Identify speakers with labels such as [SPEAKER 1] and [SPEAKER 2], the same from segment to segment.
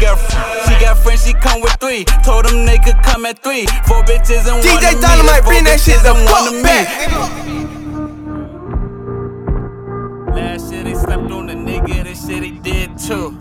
[SPEAKER 1] got she got friends, she come with three. Told them they could come at three. Four bitches and
[SPEAKER 2] DJ
[SPEAKER 1] one of.
[SPEAKER 2] Dynamite,
[SPEAKER 1] Four
[SPEAKER 2] bring that shit the fuck
[SPEAKER 1] one
[SPEAKER 2] back.
[SPEAKER 1] Last year they slept on the nigga, this shit they did too.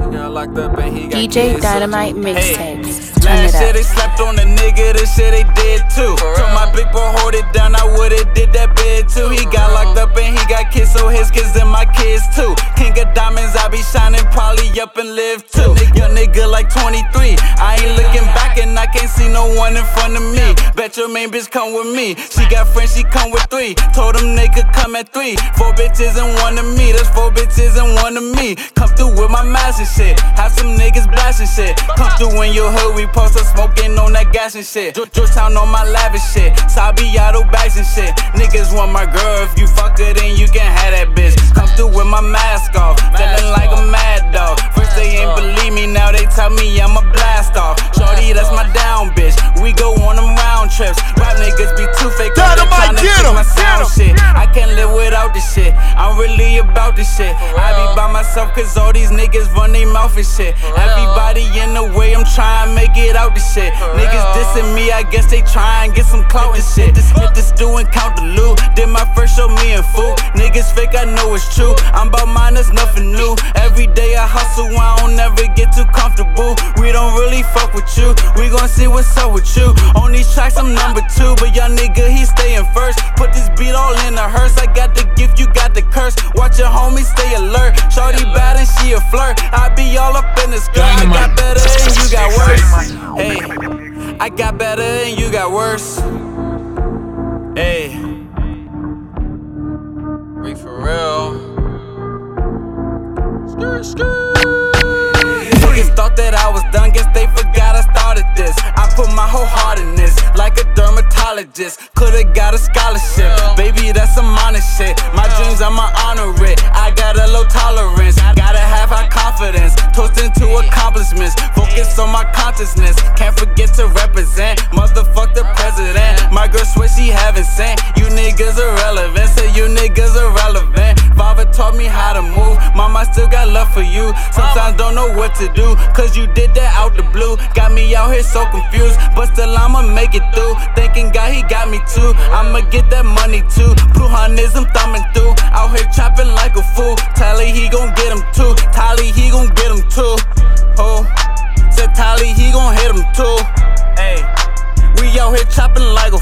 [SPEAKER 1] He got locked up and he got
[SPEAKER 3] DJ
[SPEAKER 1] kids, so-
[SPEAKER 3] Dynamite
[SPEAKER 1] Hey.
[SPEAKER 3] mixtapes. Turn
[SPEAKER 1] Last
[SPEAKER 3] it up.
[SPEAKER 1] they slept on the nigga, this shit they did too. Told my big bro hold it down, I would've did that bid too. He got locked up and he got kids, so his kids and my kids too. Of diamonds, I be shining, probably up and live too. Young nigga like 23, I ain't looking back and I can't see no one in front of me. Bet your main bitch come with me. She got friends, she come with three. Told them they could come at three. Four bitches and one of me. That's four bitches and one of me. Come through with my mask and shit. Have some niggas blasting shit. Come through in your hood, we post up smoking on that gas and shit. Ge- Georgetown on my lavish shit. Sabiato bags and shit. Niggas want my girl. If you fuck her, then you can have that bitch. Through with my mask off. Feeling like a mad dog. First they ain't believe me, now they tell me I'm a blast off. Shorty, that's my down bitch. We go on them round trips. Rap niggas be too fake. Without this shit. I'm really about this shit. I be by myself cause all these niggas run their mouth and shit. Everybody in the way, I'm trying to make it out this shit. Niggas dissing me, I guess they try and get some clout and shit. This hit the stew and count the loot. Did my first show, me and fool. Niggas fake, I know it's true. I'm about mine, there's nothing new. Every day I hustle, I don't never get too comfortable. We don't really fuck with you. We gon' see what's up with you. On these tracks, I'm number two, but young nigga, he staying first. Put this your homies stay alert. Shorty bad and she a flirt. I be all up in the skirt. I got better and you got worse. Hey, I got better and you got worse. Hey, we for real. Skirt, skirt. Thought that I was done, guess they forgot I started this. I put my whole heart in this, dermatologist. Could've got a scholarship, baby, that's some honest shit. My dreams, I'ma honor it. I got a low tolerance, gotta have high confidence. Toasting to accomplishments, focus on my consciousness. Can't forget to represent, motherfuck the president. My girl swear she haven't sent. You niggas irrelevant, still got love for you. Sometimes don't know what to do, cause you did that out the blue. Got me out here so confused, but still I'ma make it through. Thinking God, he got me too. I'ma get that money too. Blue I'm thumbing through. Out here chopping like a fool. Tally, he gon' get him too. Tally, he gon' get him too. Oh, said Tally, he gon' hit him too. Hey. We out here chopping like